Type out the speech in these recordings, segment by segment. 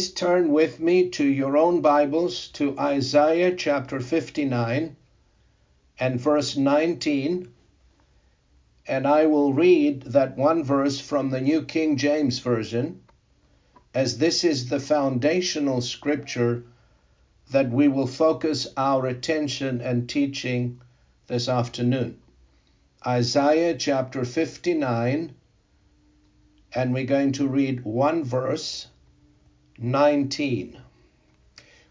Please turn with me to your own Bibles to Isaiah chapter 59 and verse 19. And I will read that one verse from the New King James Version, as this is the foundational scripture that we will focus our attention and teaching this afternoon. Isaiah chapter 59, and we're going to read one verse 19.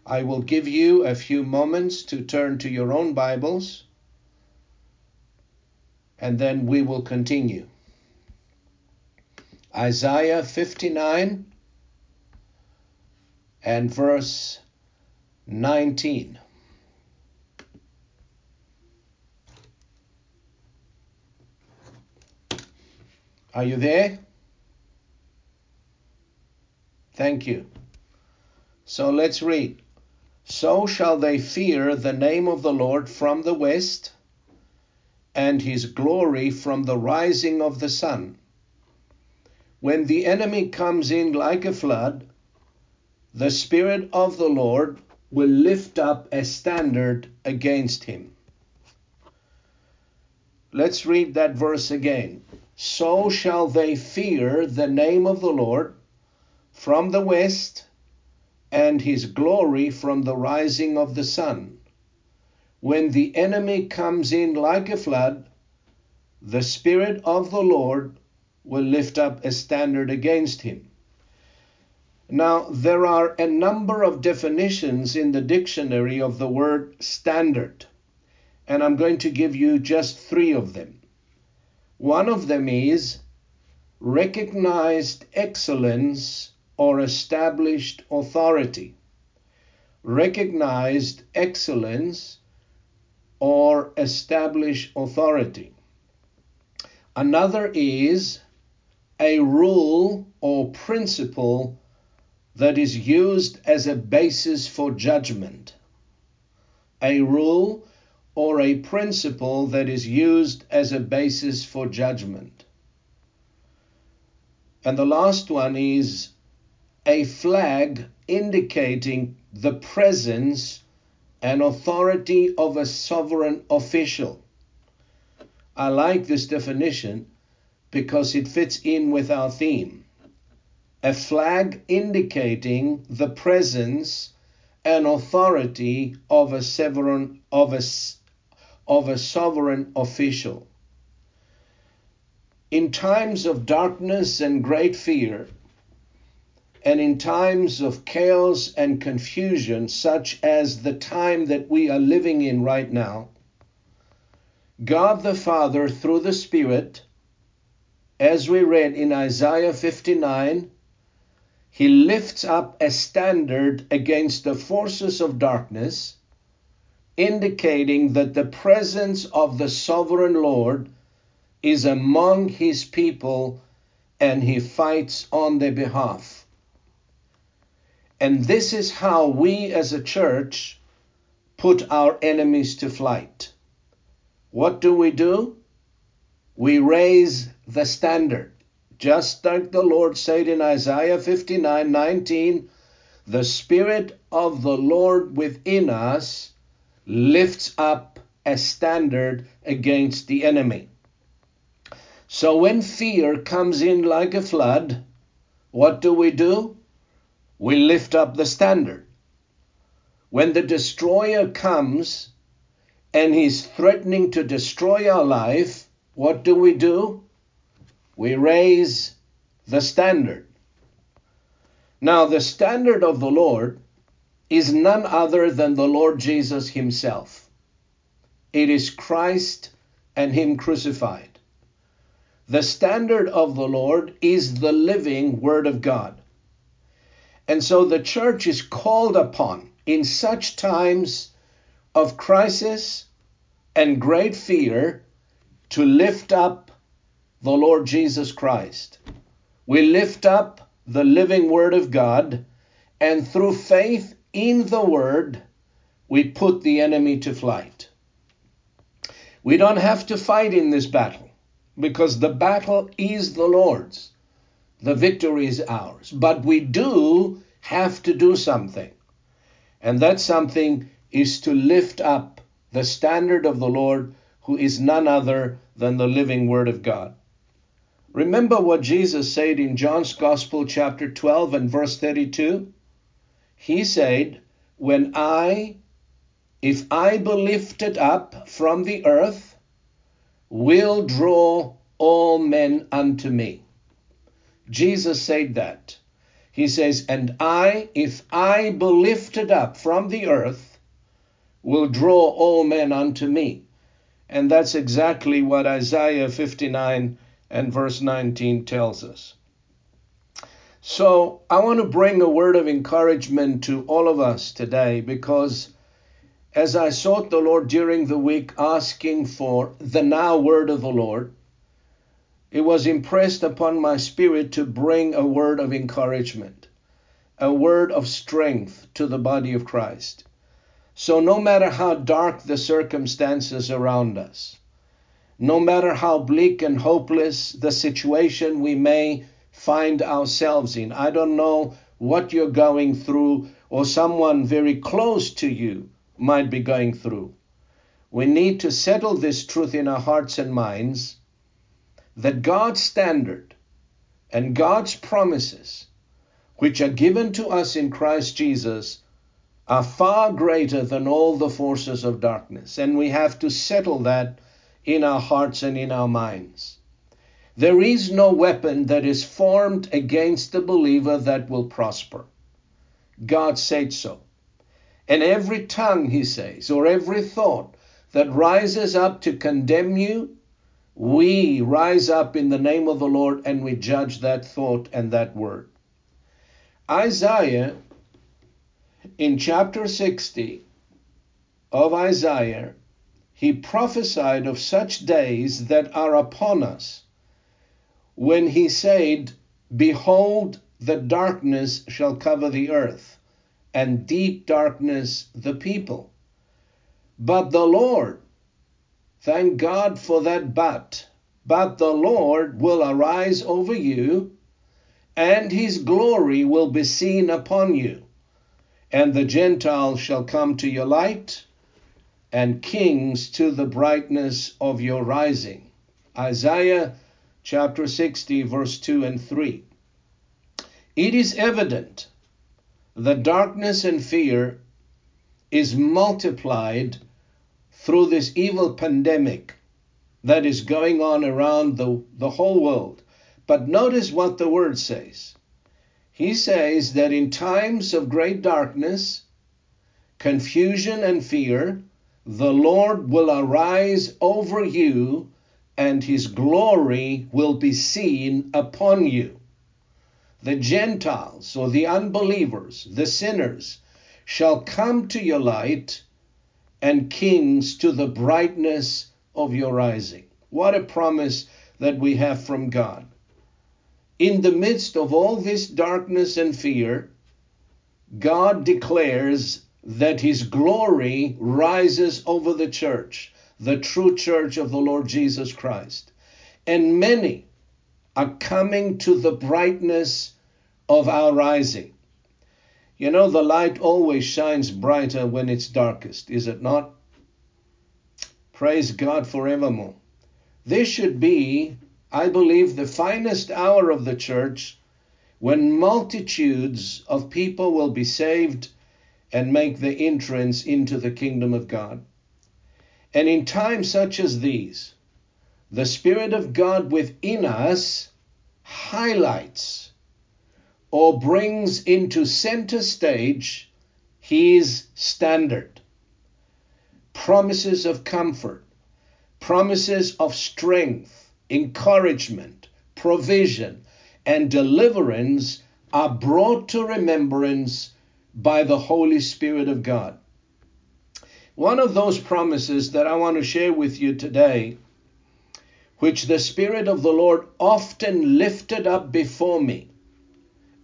I will give you a few moments to turn to your own Bibles and then we will continue. Isaiah 59 and verse 19. Are you there? Thank you. So let's read. So shall they fear the name of the Lord from the west, and his glory from the rising of the sun. When the enemy comes in like a flood, the Spirit of the Lord will lift up a standard against him. Let's read that verse again. So shall they fear the name of the Lord from the west, and his glory from the rising of the sun. When the enemy comes in like a flood, the Spirit of the Lord will lift up a standard against him. Now, there are a number of definitions in the dictionary of the word standard, and I'm going to give you just three of them. One of them is recognized excellence or established authority, recognized excellence or established authority. Another is a rule or principle that is used as a basis for judgment. A rule or a principle that is used as a basis for judgment. And the last one is a flag indicating the presence and authority of a sovereign official. I like this definition because it fits in with our theme. A flag indicating the presence and authority of a sovereign of a, of a sovereign official. In times of darkness and great fear, and in times of chaos and confusion, such as the time that we are living in right now, God the Father, through the Spirit, as we read in Isaiah 59, he lifts up a standard against the forces of darkness, indicating that the presence of the sovereign Lord is among his people and he fights on their behalf. And this is how we as a church put our enemies to flight. What do we do? We raise the standard. Just like the Lord said in Isaiah 59 19, the Spirit of the Lord within us lifts up a standard against the enemy. So when fear comes in like a flood, what do we do? We lift up the standard. When the destroyer comes and he's threatening to destroy our life, what do we do? We raise the standard. Now, the standard of the Lord is none other than the Lord Jesus Himself. It is Christ and Him crucified. The standard of the Lord is the living Word of God. And so the church is called upon in such times of crisis and great fear to lift up the Lord Jesus Christ. We lift up the living Word of God, and through faith in the Word, we put the enemy to flight. We don't have to fight in this battle because the battle is the Lord's. The hmm. victory is ours. But we do have to do something. And that something is to lift up the standard of the Lord, who is none other than the living Word of God. Remember what Jesus said in John's Gospel, chapter 12 and verse 32? He said, When I, if I be lifted up from the earth, will draw all men unto me. Jesus said that. He says, And I, if I be lifted up from the earth, will draw all men unto me. And that's exactly what Isaiah 59 and verse 19 tells us. So I want to bring a word of encouragement to all of us today because as I sought the Lord during the week asking for the now word of the Lord, it was impressed upon my spirit to bring a word of encouragement, a word of strength to the body of Christ. So no matter how dark the circumstances around us, no matter how bleak and hopeless the situation we may find ourselves in. I don't know what you're going through or someone very close to you might be going through. We need to settle this truth in our hearts and minds that God's standard and God's promises, which are given to us in Christ Jesus, are far greater than all the forces of darkness. And we have to settle that in our hearts and in our minds. There is no weapon that is formed against the believer that will prosper. God said so. And every tongue, he says, or every thought that rises up to condemn you, we rise up in the name of the Lord and we judge that thought and that word. Isaiah, in chapter 60 of Isaiah, he prophesied of such days that are upon us, when he said, Behold, the darkness shall cover the earth, and deep darkness the people. But the Lord, thank God for that but, but the Lord will arise over you, and his glory will be seen upon you, and the Gentiles shall come to your light and kings to the brightness of your rising. Isaiah chapter 60, verse 2 and 3. It is evident that darkness and fear is multiplied through this evil pandemic that is going on around the, the whole world. But notice what the word says. He says that in times of great darkness, confusion, and fear, the Lord will arise over you, and his glory will be seen upon you. The Gentiles or the unbelievers, the sinners, shall come to your light, and kings to the brightness of your rising. What a promise that we have from God. In the midst of all this darkness and fear, God declares that his glory rises over the church, the true church of the Lord Jesus Christ. And many are coming to the brightness of our rising. You know, the light always shines brighter when it's darkest, is it not? Praise God forevermore. This should be, I believe, the finest hour of the church when multitudes of people will be saved and make the entrance into the kingdom of God. And in times such as these, the Spirit of God within us highlights or brings into center stage His standard. Promises of comfort, promises of strength, encouragement, provision, and deliverance are brought to remembrance by the Holy Spirit of God. One of those promises that I want to share with you today, which the Spirit of the Lord often lifted up before me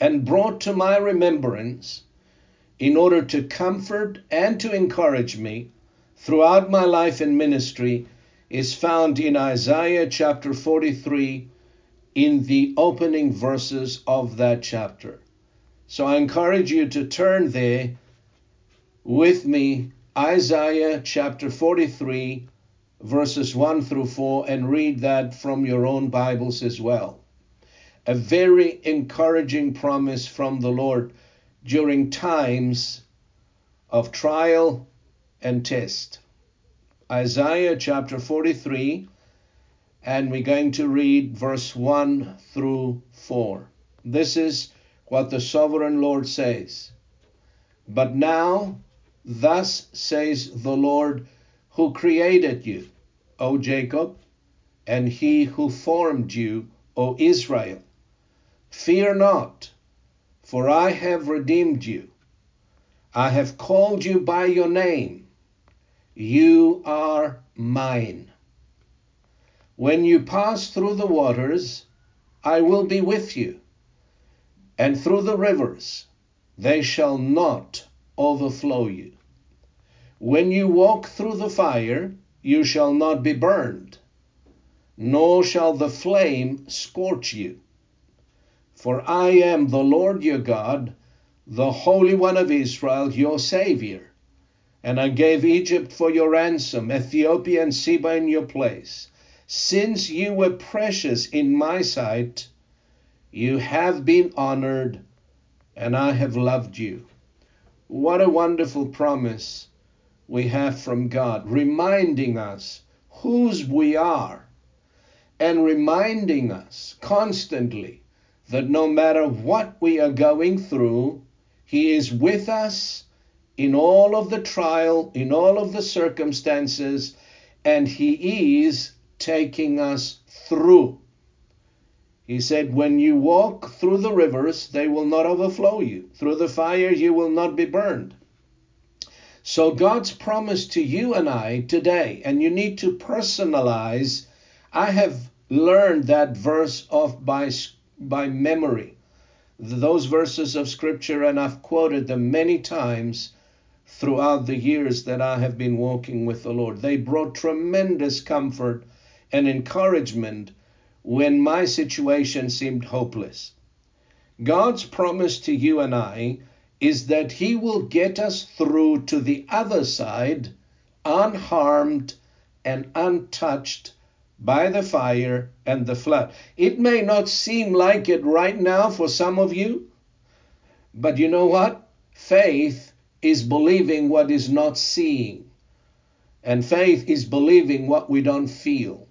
and brought to my remembrance in order to comfort and to encourage me throughout my life and ministry, is found in Isaiah chapter 43 in the opening verses of that chapter. So I encourage you to turn there with me, Isaiah chapter 43, verses 1 through 4, and read that from your own Bibles as well. A very encouraging promise from the Lord during times of trial and test. Isaiah chapter 43, and we're going to read verse 1 through 4. This is what the sovereign Lord says. But now, thus says the Lord who created you, O Jacob, and he who formed you, O Israel. Fear not, for I have redeemed you. I have called you by your name. You are mine. When you pass through the waters, I will be with you, and through the rivers, they shall not overflow you. When you walk through the fire, you shall not be burned, nor shall the flame scorch you. For I am the Lord your God, the Holy One of Israel, your Savior. And I gave Egypt for your ransom, Ethiopia and Seba in your place. Since you were precious in my sight, you have been honored, and I have loved you. What a wonderful promise we have from God, reminding us whose we are and reminding us constantly that no matter what we are going through, He is with us in all of the trial, in all of the circumstances, and He is taking us through. He said, When you walk through the rivers, they will not overflow you. Through the fire, you will not be burned. So, God's promise to you and I today, and you need to personalize. I have learned that verse off by, by memory, those verses of Scripture, and I've quoted them many times throughout the years that I have been walking with the Lord. They brought tremendous comfort and encouragement when my situation seemed hopeless. God's promise to you and I is that He will get us through to the other side unharmed and untouched by the fire and the flood. It may not seem like it right now for some of you, but you know what? Faith is believing what is not seeing, and faith is believing what we don't feel.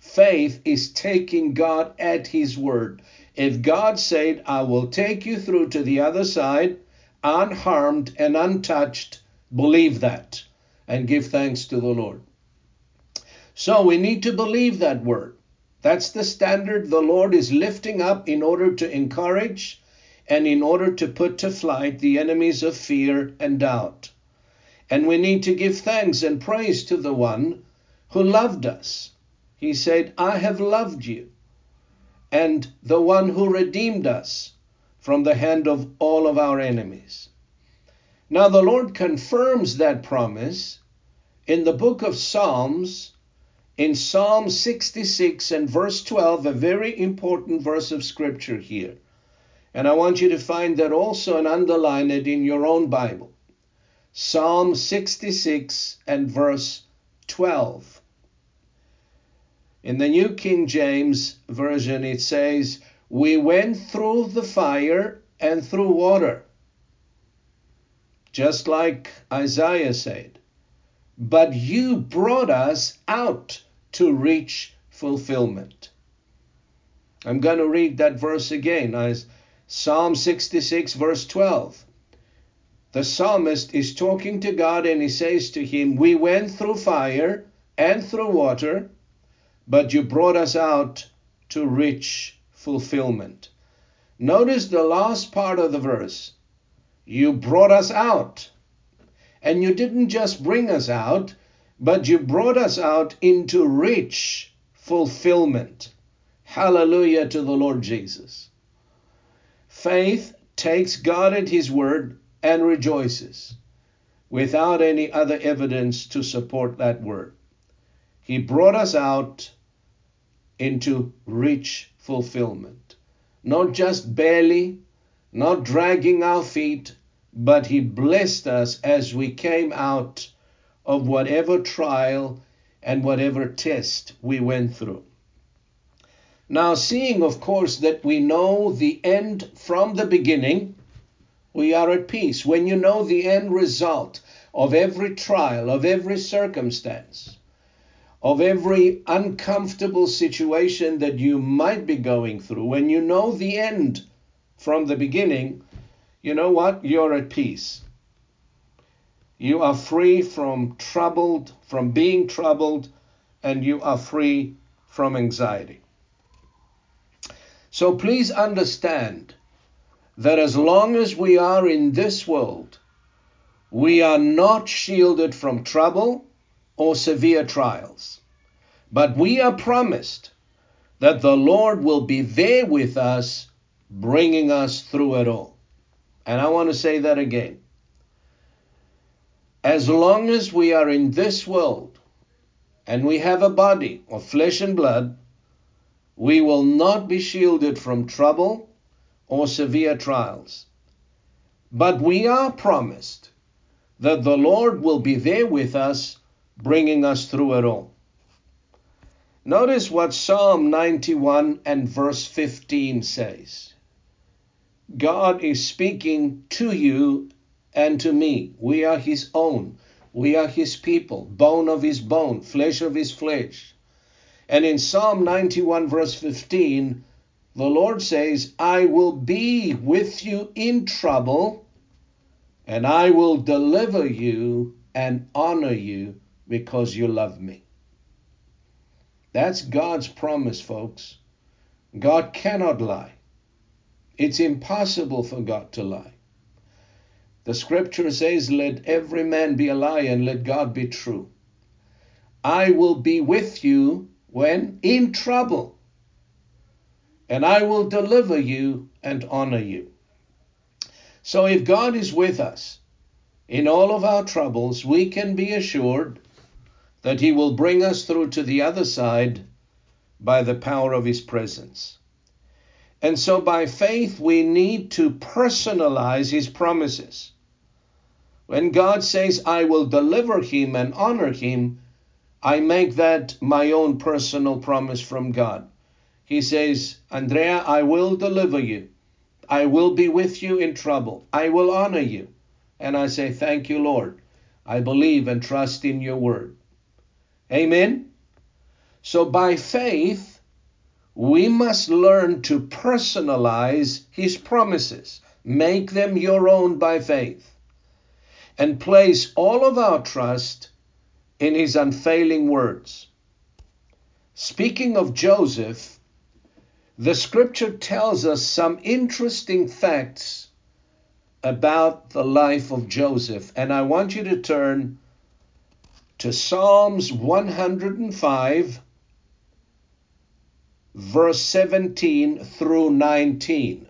Faith is taking God at His word. If God said, I will take you through to the other side, unharmed and untouched, believe that and give thanks to the Lord. So we need to believe that word. That's the standard the Lord is lifting up in order to encourage and in order to put to flight the enemies of fear and doubt. And we need to give thanks and praise to the one who loved us he said, I have loved you, and the one who redeemed us from the hand of all of our enemies. Now, the Lord confirms that promise in the book of Psalms, in Psalm 66 and verse 12, a very important verse of scripture here. And I want you to find that also and underline it in your own Bible. Psalm 66 and verse 12. In the New King James Version, it says, We went through the fire and through water, just like Isaiah said. But you brought us out to reach fulfillment. I'm going to read that verse again. As Psalm 66, verse 12. The psalmist is talking to God and he says to him, We went through fire and through water but you brought us out to rich fulfillment. Notice the last part of the verse. You brought us out. And you didn't just bring us out, but you brought us out into rich fulfillment. Hallelujah to the Lord Jesus. Faith takes God at His word and rejoices without any other evidence to support that word. He brought us out into rich fulfillment. Not just barely, not dragging our feet, but He blessed us as we came out of whatever trial and whatever test we went through. Now, seeing, of course, that we know the end from the beginning, we are at peace. When you know the end result of every trial, of every circumstance, of every uncomfortable situation that you might be going through, when you know the end from the beginning, you know what? You're at peace. You are free from troubled, from being troubled, and you are free from anxiety. So please understand that as long as we are in this world, we are not shielded from trouble or severe trials. But we are promised that the Lord will be there with us, bringing us through it all. And I want to say that again. As long as we are in this world and we have a body of flesh and blood, we will not be shielded from trouble or severe trials. But we are promised that the Lord will be there with us, bringing us through it all. Notice what Psalm 91 and verse 15 says. God is speaking to you and to me. We are His own. We are His people, bone of His bone, flesh of His flesh. And in Psalm 91, verse 15, the Lord says, I will be with you in trouble, and I will deliver you and honor you because you love me. That's God's promise, folks. God cannot lie. It's impossible for God to lie. The scripture says, Let every man be a liar and let God be true. I will be with you when in trouble, and I will deliver you and honor you. So if God is with us in all of our troubles, we can be assured that He will bring us through to the other side by the power of His presence. And so by faith, we need to personalize His promises. When God says, I will deliver Him and honor Him, I make that my own personal promise from God. He says, Andrea, I will deliver you. I will be with you in trouble. I will honor you. And I say, Thank you, Lord. I believe and trust in your word. Amen. So by faith, we must learn to personalize his promises, make them your own by faith, and place all of our trust in his unfailing words. Speaking of Joseph, the scripture tells us some interesting facts about the life of Joseph, and I want you to turn to Psalms 105, verse 17 through 19.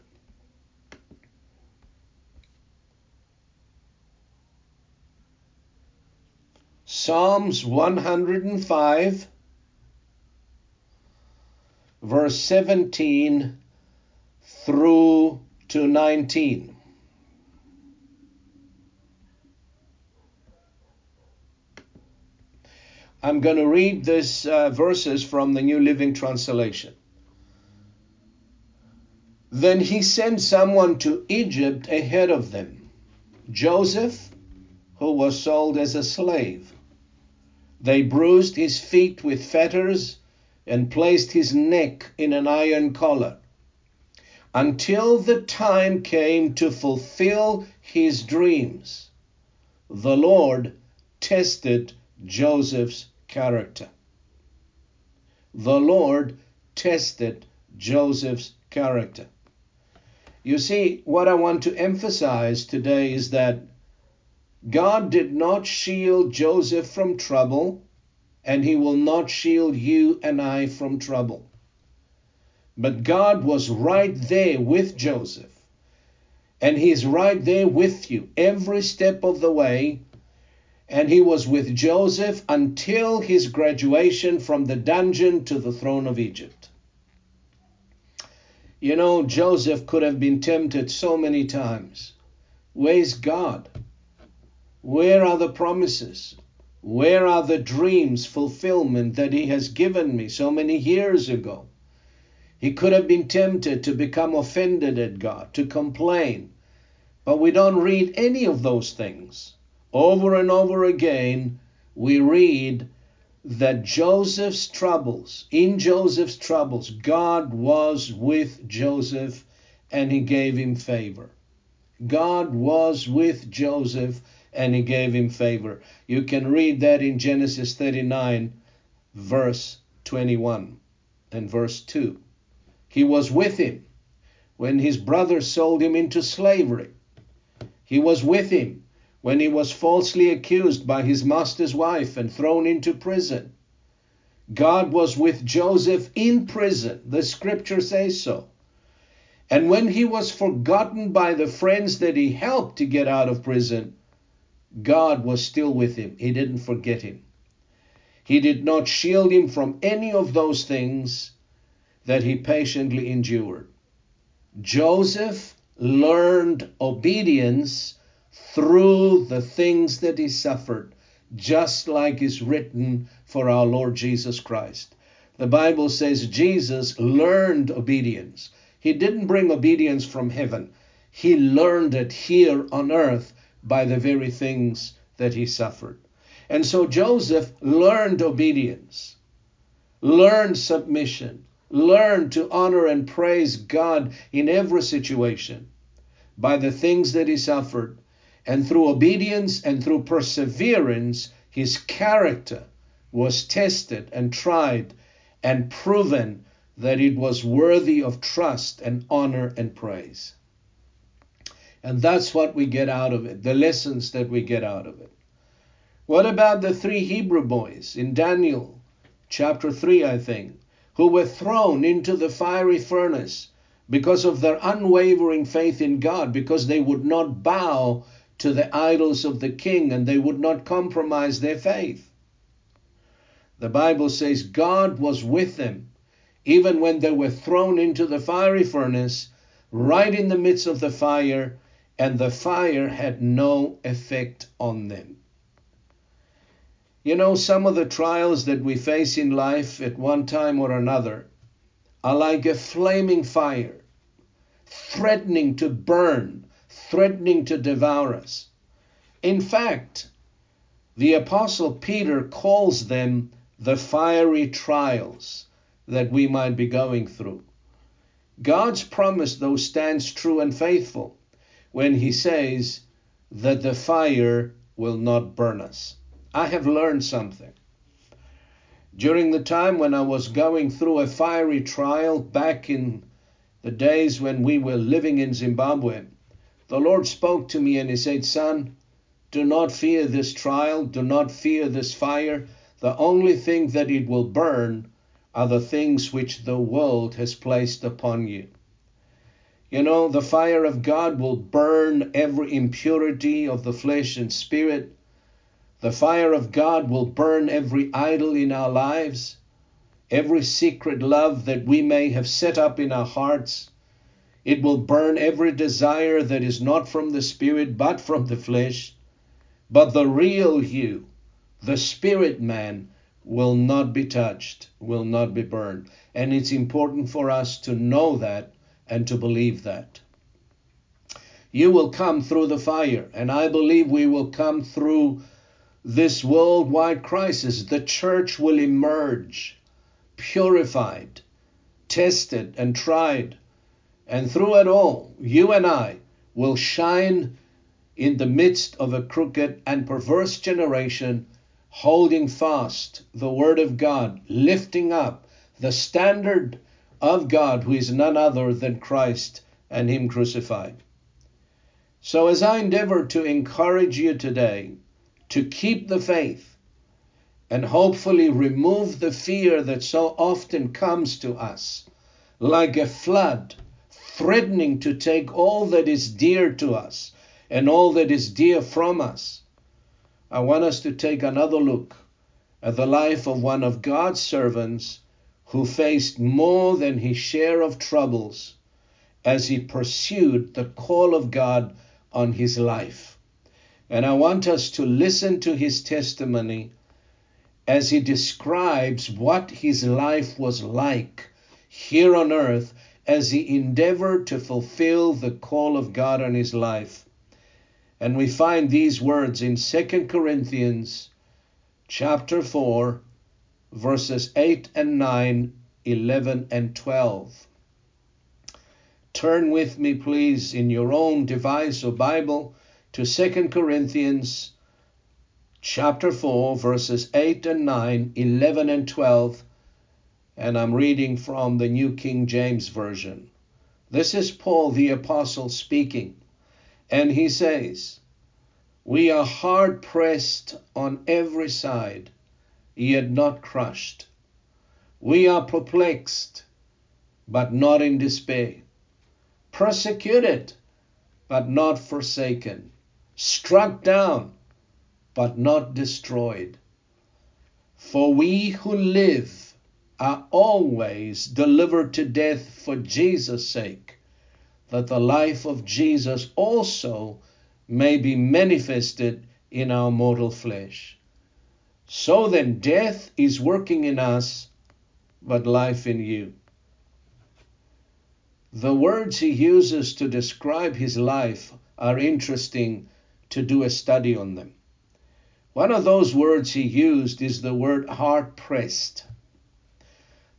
Psalms 105, verse 17 through to 19. I'm going to read these uh, verses from the New Living Translation. Then he sent someone to Egypt ahead of them, Joseph, who was sold as a slave. They bruised his feet with fetters and placed his neck in an iron collar until the time came to fulfill his dreams. The Lord tested Joseph's character. the Lord tested Joseph's character. You see, what I want to emphasize today is that God did not shield Joseph from trouble, and he will not shield you and I from trouble. But God was right there with Joseph. And he's right there with you every step of the way. And he was with Joseph until his graduation from the dungeon to the throne of Egypt. You know, Joseph could have been tempted so many times. Where's God? Where are the promises? Where are the dreams fulfillment that he has given me so many years ago? He could have been tempted to become offended at God, to complain. But we don't read any of those things. Over and over again, we read that Joseph's troubles, in Joseph's troubles, God was with Joseph and he gave him favor. God was with Joseph and he gave him favor. You can read that in Genesis 39, verse 21 and verse 2. He was with him when his brothers sold him into slavery. He was with him when he was falsely accused by his master's wife and thrown into prison. God was with Joseph in prison. The scripture says so. And when he was forgotten by the friends that he helped to get out of prison, God was still with him. He didn't forget him. He did not shield him from any of those things that he patiently endured. Joseph learned obedience through the things that he suffered, just like is written for our Lord Jesus Christ. The Bible says Jesus learned obedience. He didn't bring obedience from heaven, he learned it here on earth by the very things that he suffered. And so Joseph learned obedience, learned submission, learned to honor and praise God in every situation by the things that he suffered. And through obedience and through perseverance, his character was tested and tried and proven that it was worthy of trust and honor and praise. And that's what we get out of it, the lessons that we get out of it. What about the three Hebrew boys in Daniel chapter 3, I think, who were thrown into the fiery furnace because of their unwavering faith in God, because they would not bow to the idols of the king and they would not compromise their faith? The Bible says God was with them even when they were thrown into the fiery furnace, right in the midst of the fire, and the fire had no effect on them. You know, some of the trials that we face in life at one time or another are like a flaming fire, threatening to burn, threatening to devour us. In fact, the Apostle Peter calls them the fiery trials that we might be going through. God's promise, though, stands true and faithful when he says that the fire will not burn us. I have learned something. During the time when I was going through a fiery trial back in the days when we were living in Zimbabwe, the Lord spoke to me and He said, Son, do not fear this trial, do not fear this fire. The only thing that it will burn are the things which the world has placed upon you. You know, the fire of God will burn every impurity of the flesh and spirit. The fire of God will burn every idol in our lives, every secret love that we may have set up in our hearts. It will burn every desire that is not from the spirit but from the flesh. But the real you, the spirit man, will not be touched, will not be burned. And it's important for us to know that and to believe that. You will come through the fire, and I believe we will come through this worldwide crisis. The church will emerge purified, tested, and tried. And through it all, you and I will shine in the midst of a crooked and perverse generation, holding fast the Word of God, lifting up the standard of God, who is none other than Christ and Him crucified. So, as I endeavor to encourage you today to keep the faith and hopefully remove the fear that so often comes to us like a flood, threatening to take all that is dear to us and all that is dear from us, I want us to take another look at the life of one of God's servants who faced more than his share of troubles as he pursued the call of God on his life. And I want us to listen to his testimony as he describes what his life was like here on earth as he endeavored to fulfill the call of God on his life. And we find these words in 2 Corinthians chapter 4 verses 8 and 9, 11 and 12. Turn with me please in your own device or Bible to 2 Corinthians chapter 4 verses 8 and 9, 11 and 12 and I'm reading from the New King James Version. This is Paul the Apostle speaking, and he says, We are hard pressed on every side, yet not crushed. We are perplexed, but not in despair, persecuted, but not forsaken, struck down, but not destroyed. For we who live are always delivered to death for Jesus' sake, that the life of Jesus also may be manifested in our mortal flesh. So then, death is working in us, but life in you. The words he uses to describe his life are interesting to do a study on them. One of those words he used is the word hard pressed.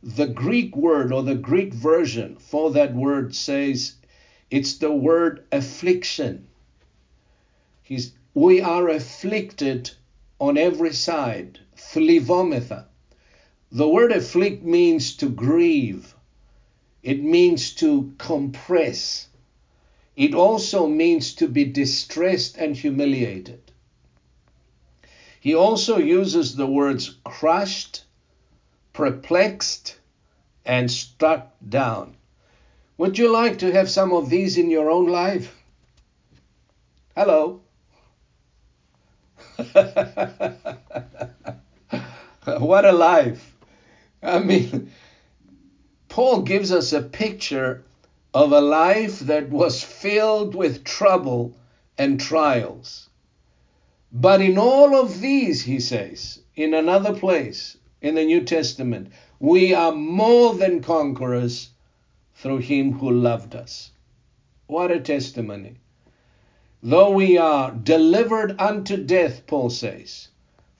The Greek word or the Greek version for that word says it's the word affliction. He's, we are afflicted on every side. Thlivometha. The word afflict means to grieve. It means to compress. It also means to be distressed and humiliated. He also uses the words crushed, perplexed, and struck down. Would you like to have some of these in your own life? Hello. what a life. I mean, Paul gives us a picture of a life that was filled with trouble and trials. But in all of these, he says, in another place, in the New Testament. We are more than conquerors through him who loved us. What a testimony. Though we are delivered unto death, Paul says,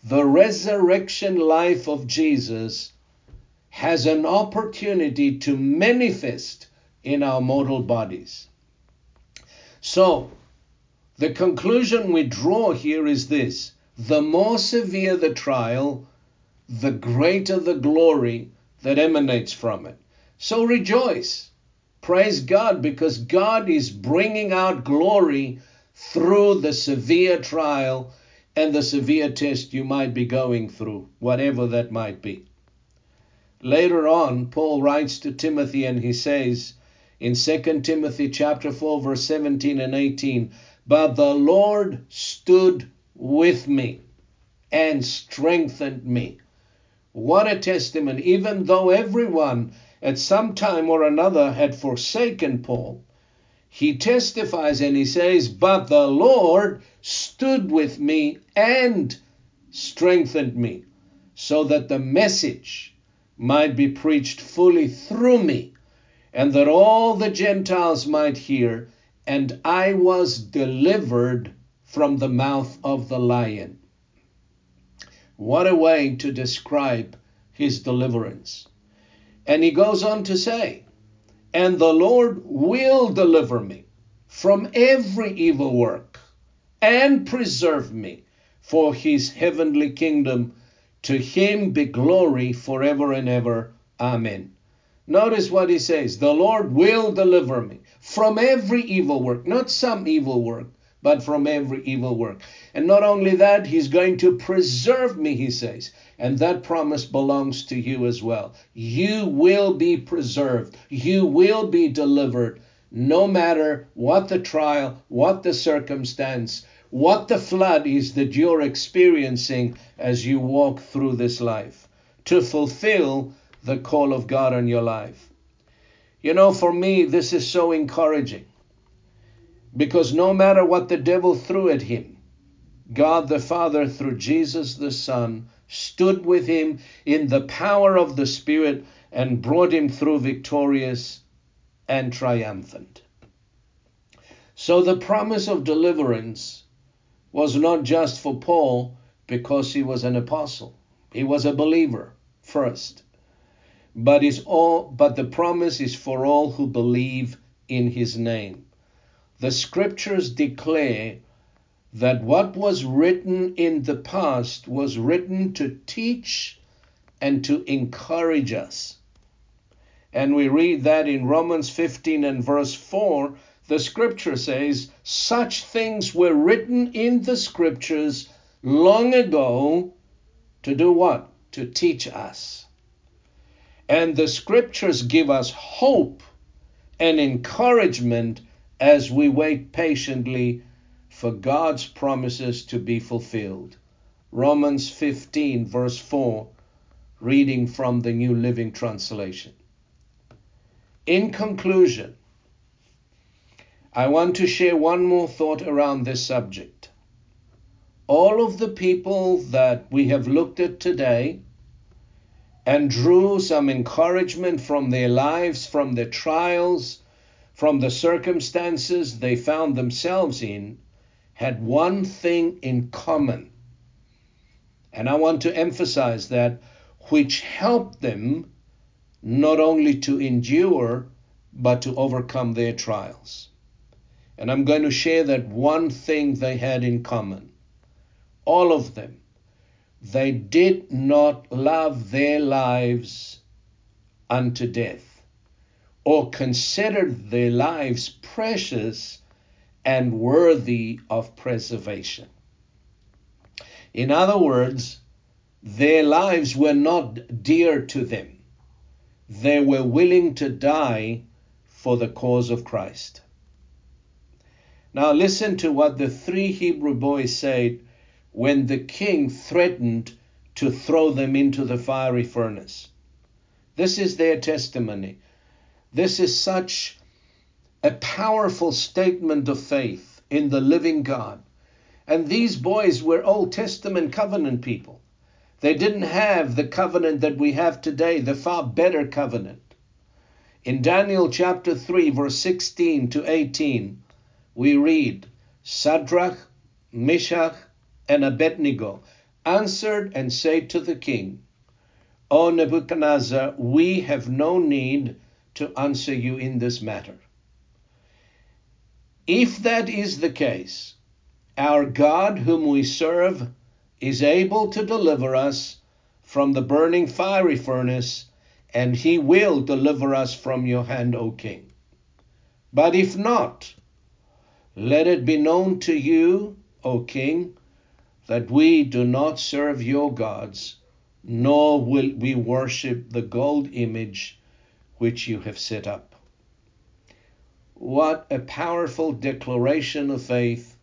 the resurrection life of Jesus has an opportunity to manifest in our mortal bodies. So, the conclusion we draw here is this the more severe the trial, the greater the glory that emanates from it. So rejoice. Praise God because God is bringing out glory through the severe trial and the severe test you might be going through, whatever that might be. Later on, Paul writes to Timothy and he says in 2 Timothy chapter 4 verse 17 and 18, "But the Lord stood with me and strengthened me." What a testimony, even though everyone at some time or another had forsaken Paul. He testifies and he says, But the Lord stood with me and strengthened me, so that the message might be preached fully through me, and that all the Gentiles might hear, and I was delivered from the mouth of the lion. What a way to describe his deliverance. And he goes on to say, And the Lord will deliver me from every evil work and preserve me for his heavenly kingdom. To him be glory forever and ever. Amen. Notice what he says The Lord will deliver me from every evil work, not some evil work, but from every evil work. And not only that, he's going to preserve me, he says. And that promise belongs to you as well. You will be preserved, you will be delivered, no matter what the trial, what the circumstance, what the flood is that you're experiencing as you walk through this life to fulfill the call of God on your life. You know, for me, this is so encouraging because no matter what the devil threw at him, God the Father, through Jesus the Son, stood with him in the power of the Spirit and brought him through victorious and triumphant. So the promise of deliverance was not just for Paul because he was an apostle. He was a believer first. But is all but the promise is for all who believe in his name. The scriptures declare that what was written in the past was written to teach and to encourage us. And we read that in Romans 15 and verse 4, the scripture says, Such things were written in the scriptures long ago to do what? To teach us. And the scriptures give us hope and encouragement as we wait patiently for God's promises to be fulfilled. Romans 15, verse 4, reading from the New Living Translation. In conclusion, I want to share one more thought around this subject. All of the people that we have looked at today and drew some encouragement from their lives, from their trials, from the circumstances they found themselves in, had one thing in common. And I want to emphasize that, which helped them not only to endure, but to overcome their trials. And I'm going to share that one thing they had in common. All of them. They did not love their lives unto death, or considered their lives precious and worthy of preservation. In other words, their lives were not dear to them. They were willing to die for the cause of Christ. Now, listen to what the three Hebrew boys said when the king threatened to throw them into the fiery furnace. This is their testimony. This is such a powerful statement of faith in the living God. And these boys were Old Testament covenant people. They didn't have the covenant that we have today, the far better covenant. In Daniel chapter 3, verse 16 to 18, we read Shadrach, Meshach, and Abednego answered and said to the king, O Nebuchadnezzar, we have no need to answer you in this matter. If that is the case, our God, whom we serve, is able to deliver us from the burning fiery furnace, and he will deliver us from your hand, O king. But if not, let it be known to you, O king, that we do not serve your gods, nor will we worship the gold image which you have set up. What a powerful declaration of faith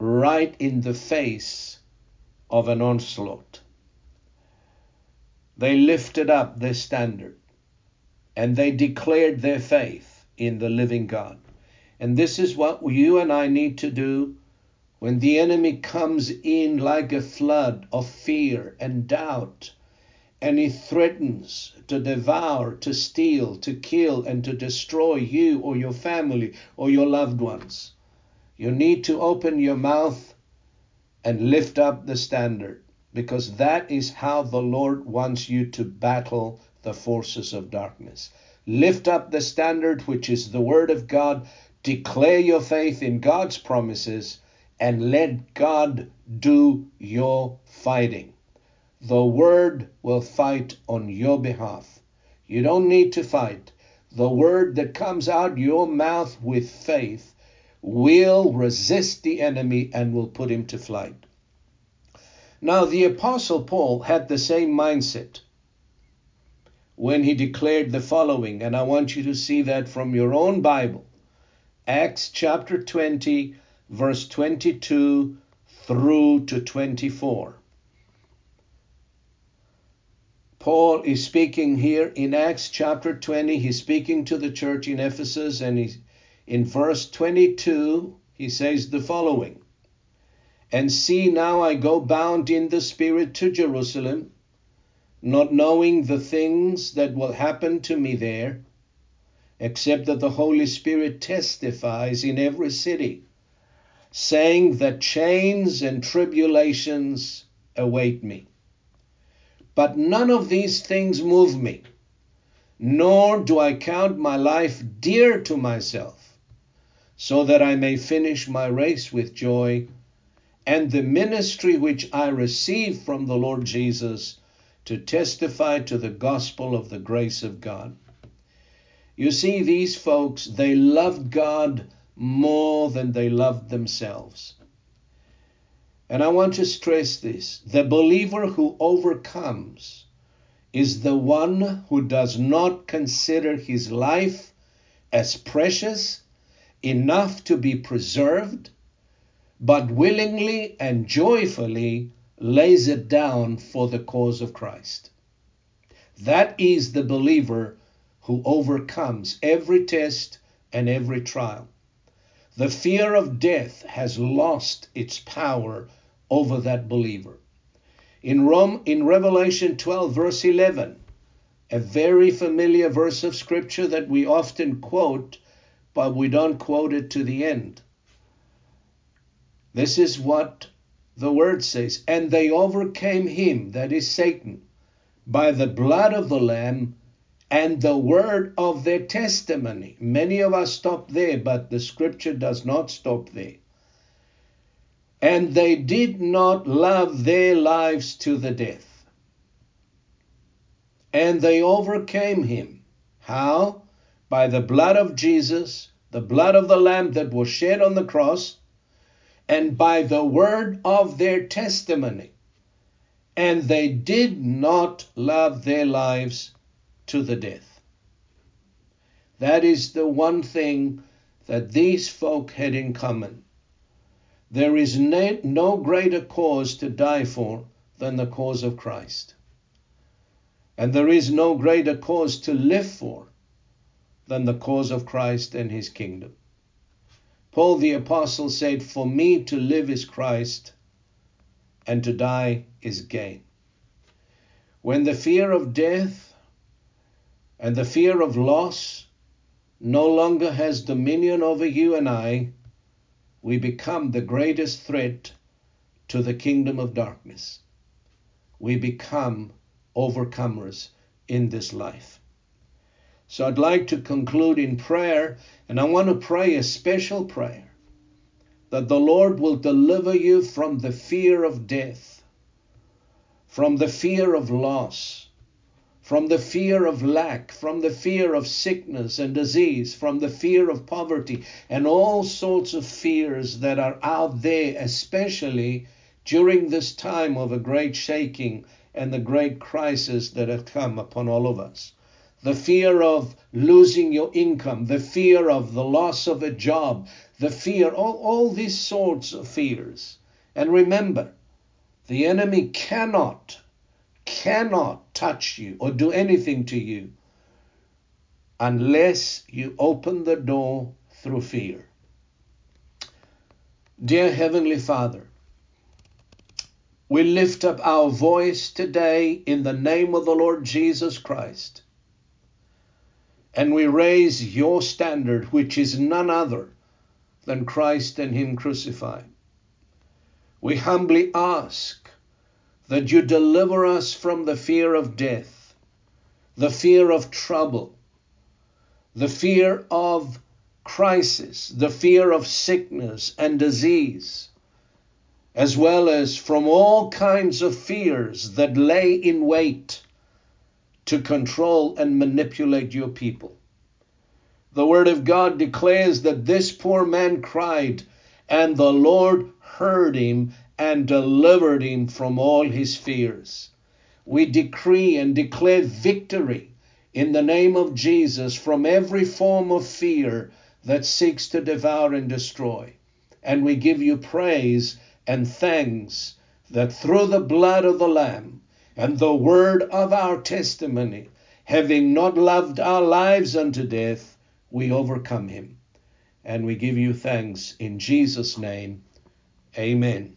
right in the face of an onslaught. They lifted up their standard and they declared their faith in the living God. And this is what you and I need to do when the enemy comes in like a flood of fear and doubt and he threatens to devour, to steal, to kill, and to destroy you or your family or your loved ones. You need to open your mouth and lift up the standard because that is how the Lord wants you to battle the forces of darkness. Lift up the standard, which is the Word of God. Declare your faith in God's promises and let God do your fighting. The word will fight on your behalf. You don't need to fight. The word that comes out your mouth with faith will resist the enemy and will put him to flight. Now, the Apostle Paul had the same mindset when he declared the following, and I want you to see that from your own Bible. Acts chapter 20, verse 22 through to 24. Paul is speaking here in Acts chapter 20. He's speaking to the church in Ephesus, and he's, in verse 22, he says the following And see, now I go bound in the Spirit to Jerusalem, not knowing the things that will happen to me there, except that the Holy Spirit testifies in every city, saying that chains and tribulations await me. But none of these things move me, nor do I count my life dear to myself, so that I may finish my race with joy and the ministry which I receive from the Lord Jesus to testify to the gospel of the grace of God. You see, these folks, they loved God more than they loved themselves. And I want to stress this the believer who overcomes is the one who does not consider his life as precious enough to be preserved, but willingly and joyfully lays it down for the cause of Christ. That is the believer who overcomes every test and every trial. The fear of death has lost its power over that believer. In Rome in Revelation 12 verse 11, a very familiar verse of scripture that we often quote, but we don't quote it to the end. This is what the word says, and they overcame him, that is Satan, by the blood of the Lamb and the word of their testimony. Many of us stop there, but the scripture does not stop there. And they did not love their lives to the death. And they overcame him. How? By the blood of Jesus, the blood of the Lamb that was shed on the cross, and by the word of their testimony. And they did not love their lives to the death. That is the one thing that these folk had in common. There is no greater cause to die for than the cause of Christ. And there is no greater cause to live for than the cause of Christ and his kingdom. Paul the Apostle said, For me to live is Christ, and to die is gain. When the fear of death and the fear of loss no longer has dominion over you and I, we become the greatest threat to the kingdom of darkness. We become overcomers in this life. So I'd like to conclude in prayer, and I want to pray a special prayer that the Lord will deliver you from the fear of death, from the fear of loss, from the fear of lack, from the fear of sickness and disease, from the fear of poverty, and all sorts of fears that are out there, especially during this time of a great shaking and the great crisis that have come upon all of us. The fear of losing your income, the fear of the loss of a job, the fear, all, all these sorts of fears. And remember, the enemy cannot cannot touch you or do anything to you unless you open the door through fear. Dear Heavenly Father, we lift up our voice today in the name of the Lord Jesus Christ. And we raise your standard, which is none other than Christ and Him crucified. We humbly ask that you deliver us from the fear of death, the fear of trouble, the fear of crisis, the fear of sickness and disease, as well as from all kinds of fears that lay in wait to control and manipulate your people. The Word of God declares that this poor man cried, and the Lord heard him and delivered him from all his fears. We decree and declare victory in the name of Jesus from every form of fear that seeks to devour and destroy. And we give you praise and thanks that through the blood of the Lamb and the word of our testimony, having not loved our lives unto death, we overcome him. And we give you thanks in Jesus' name. Amen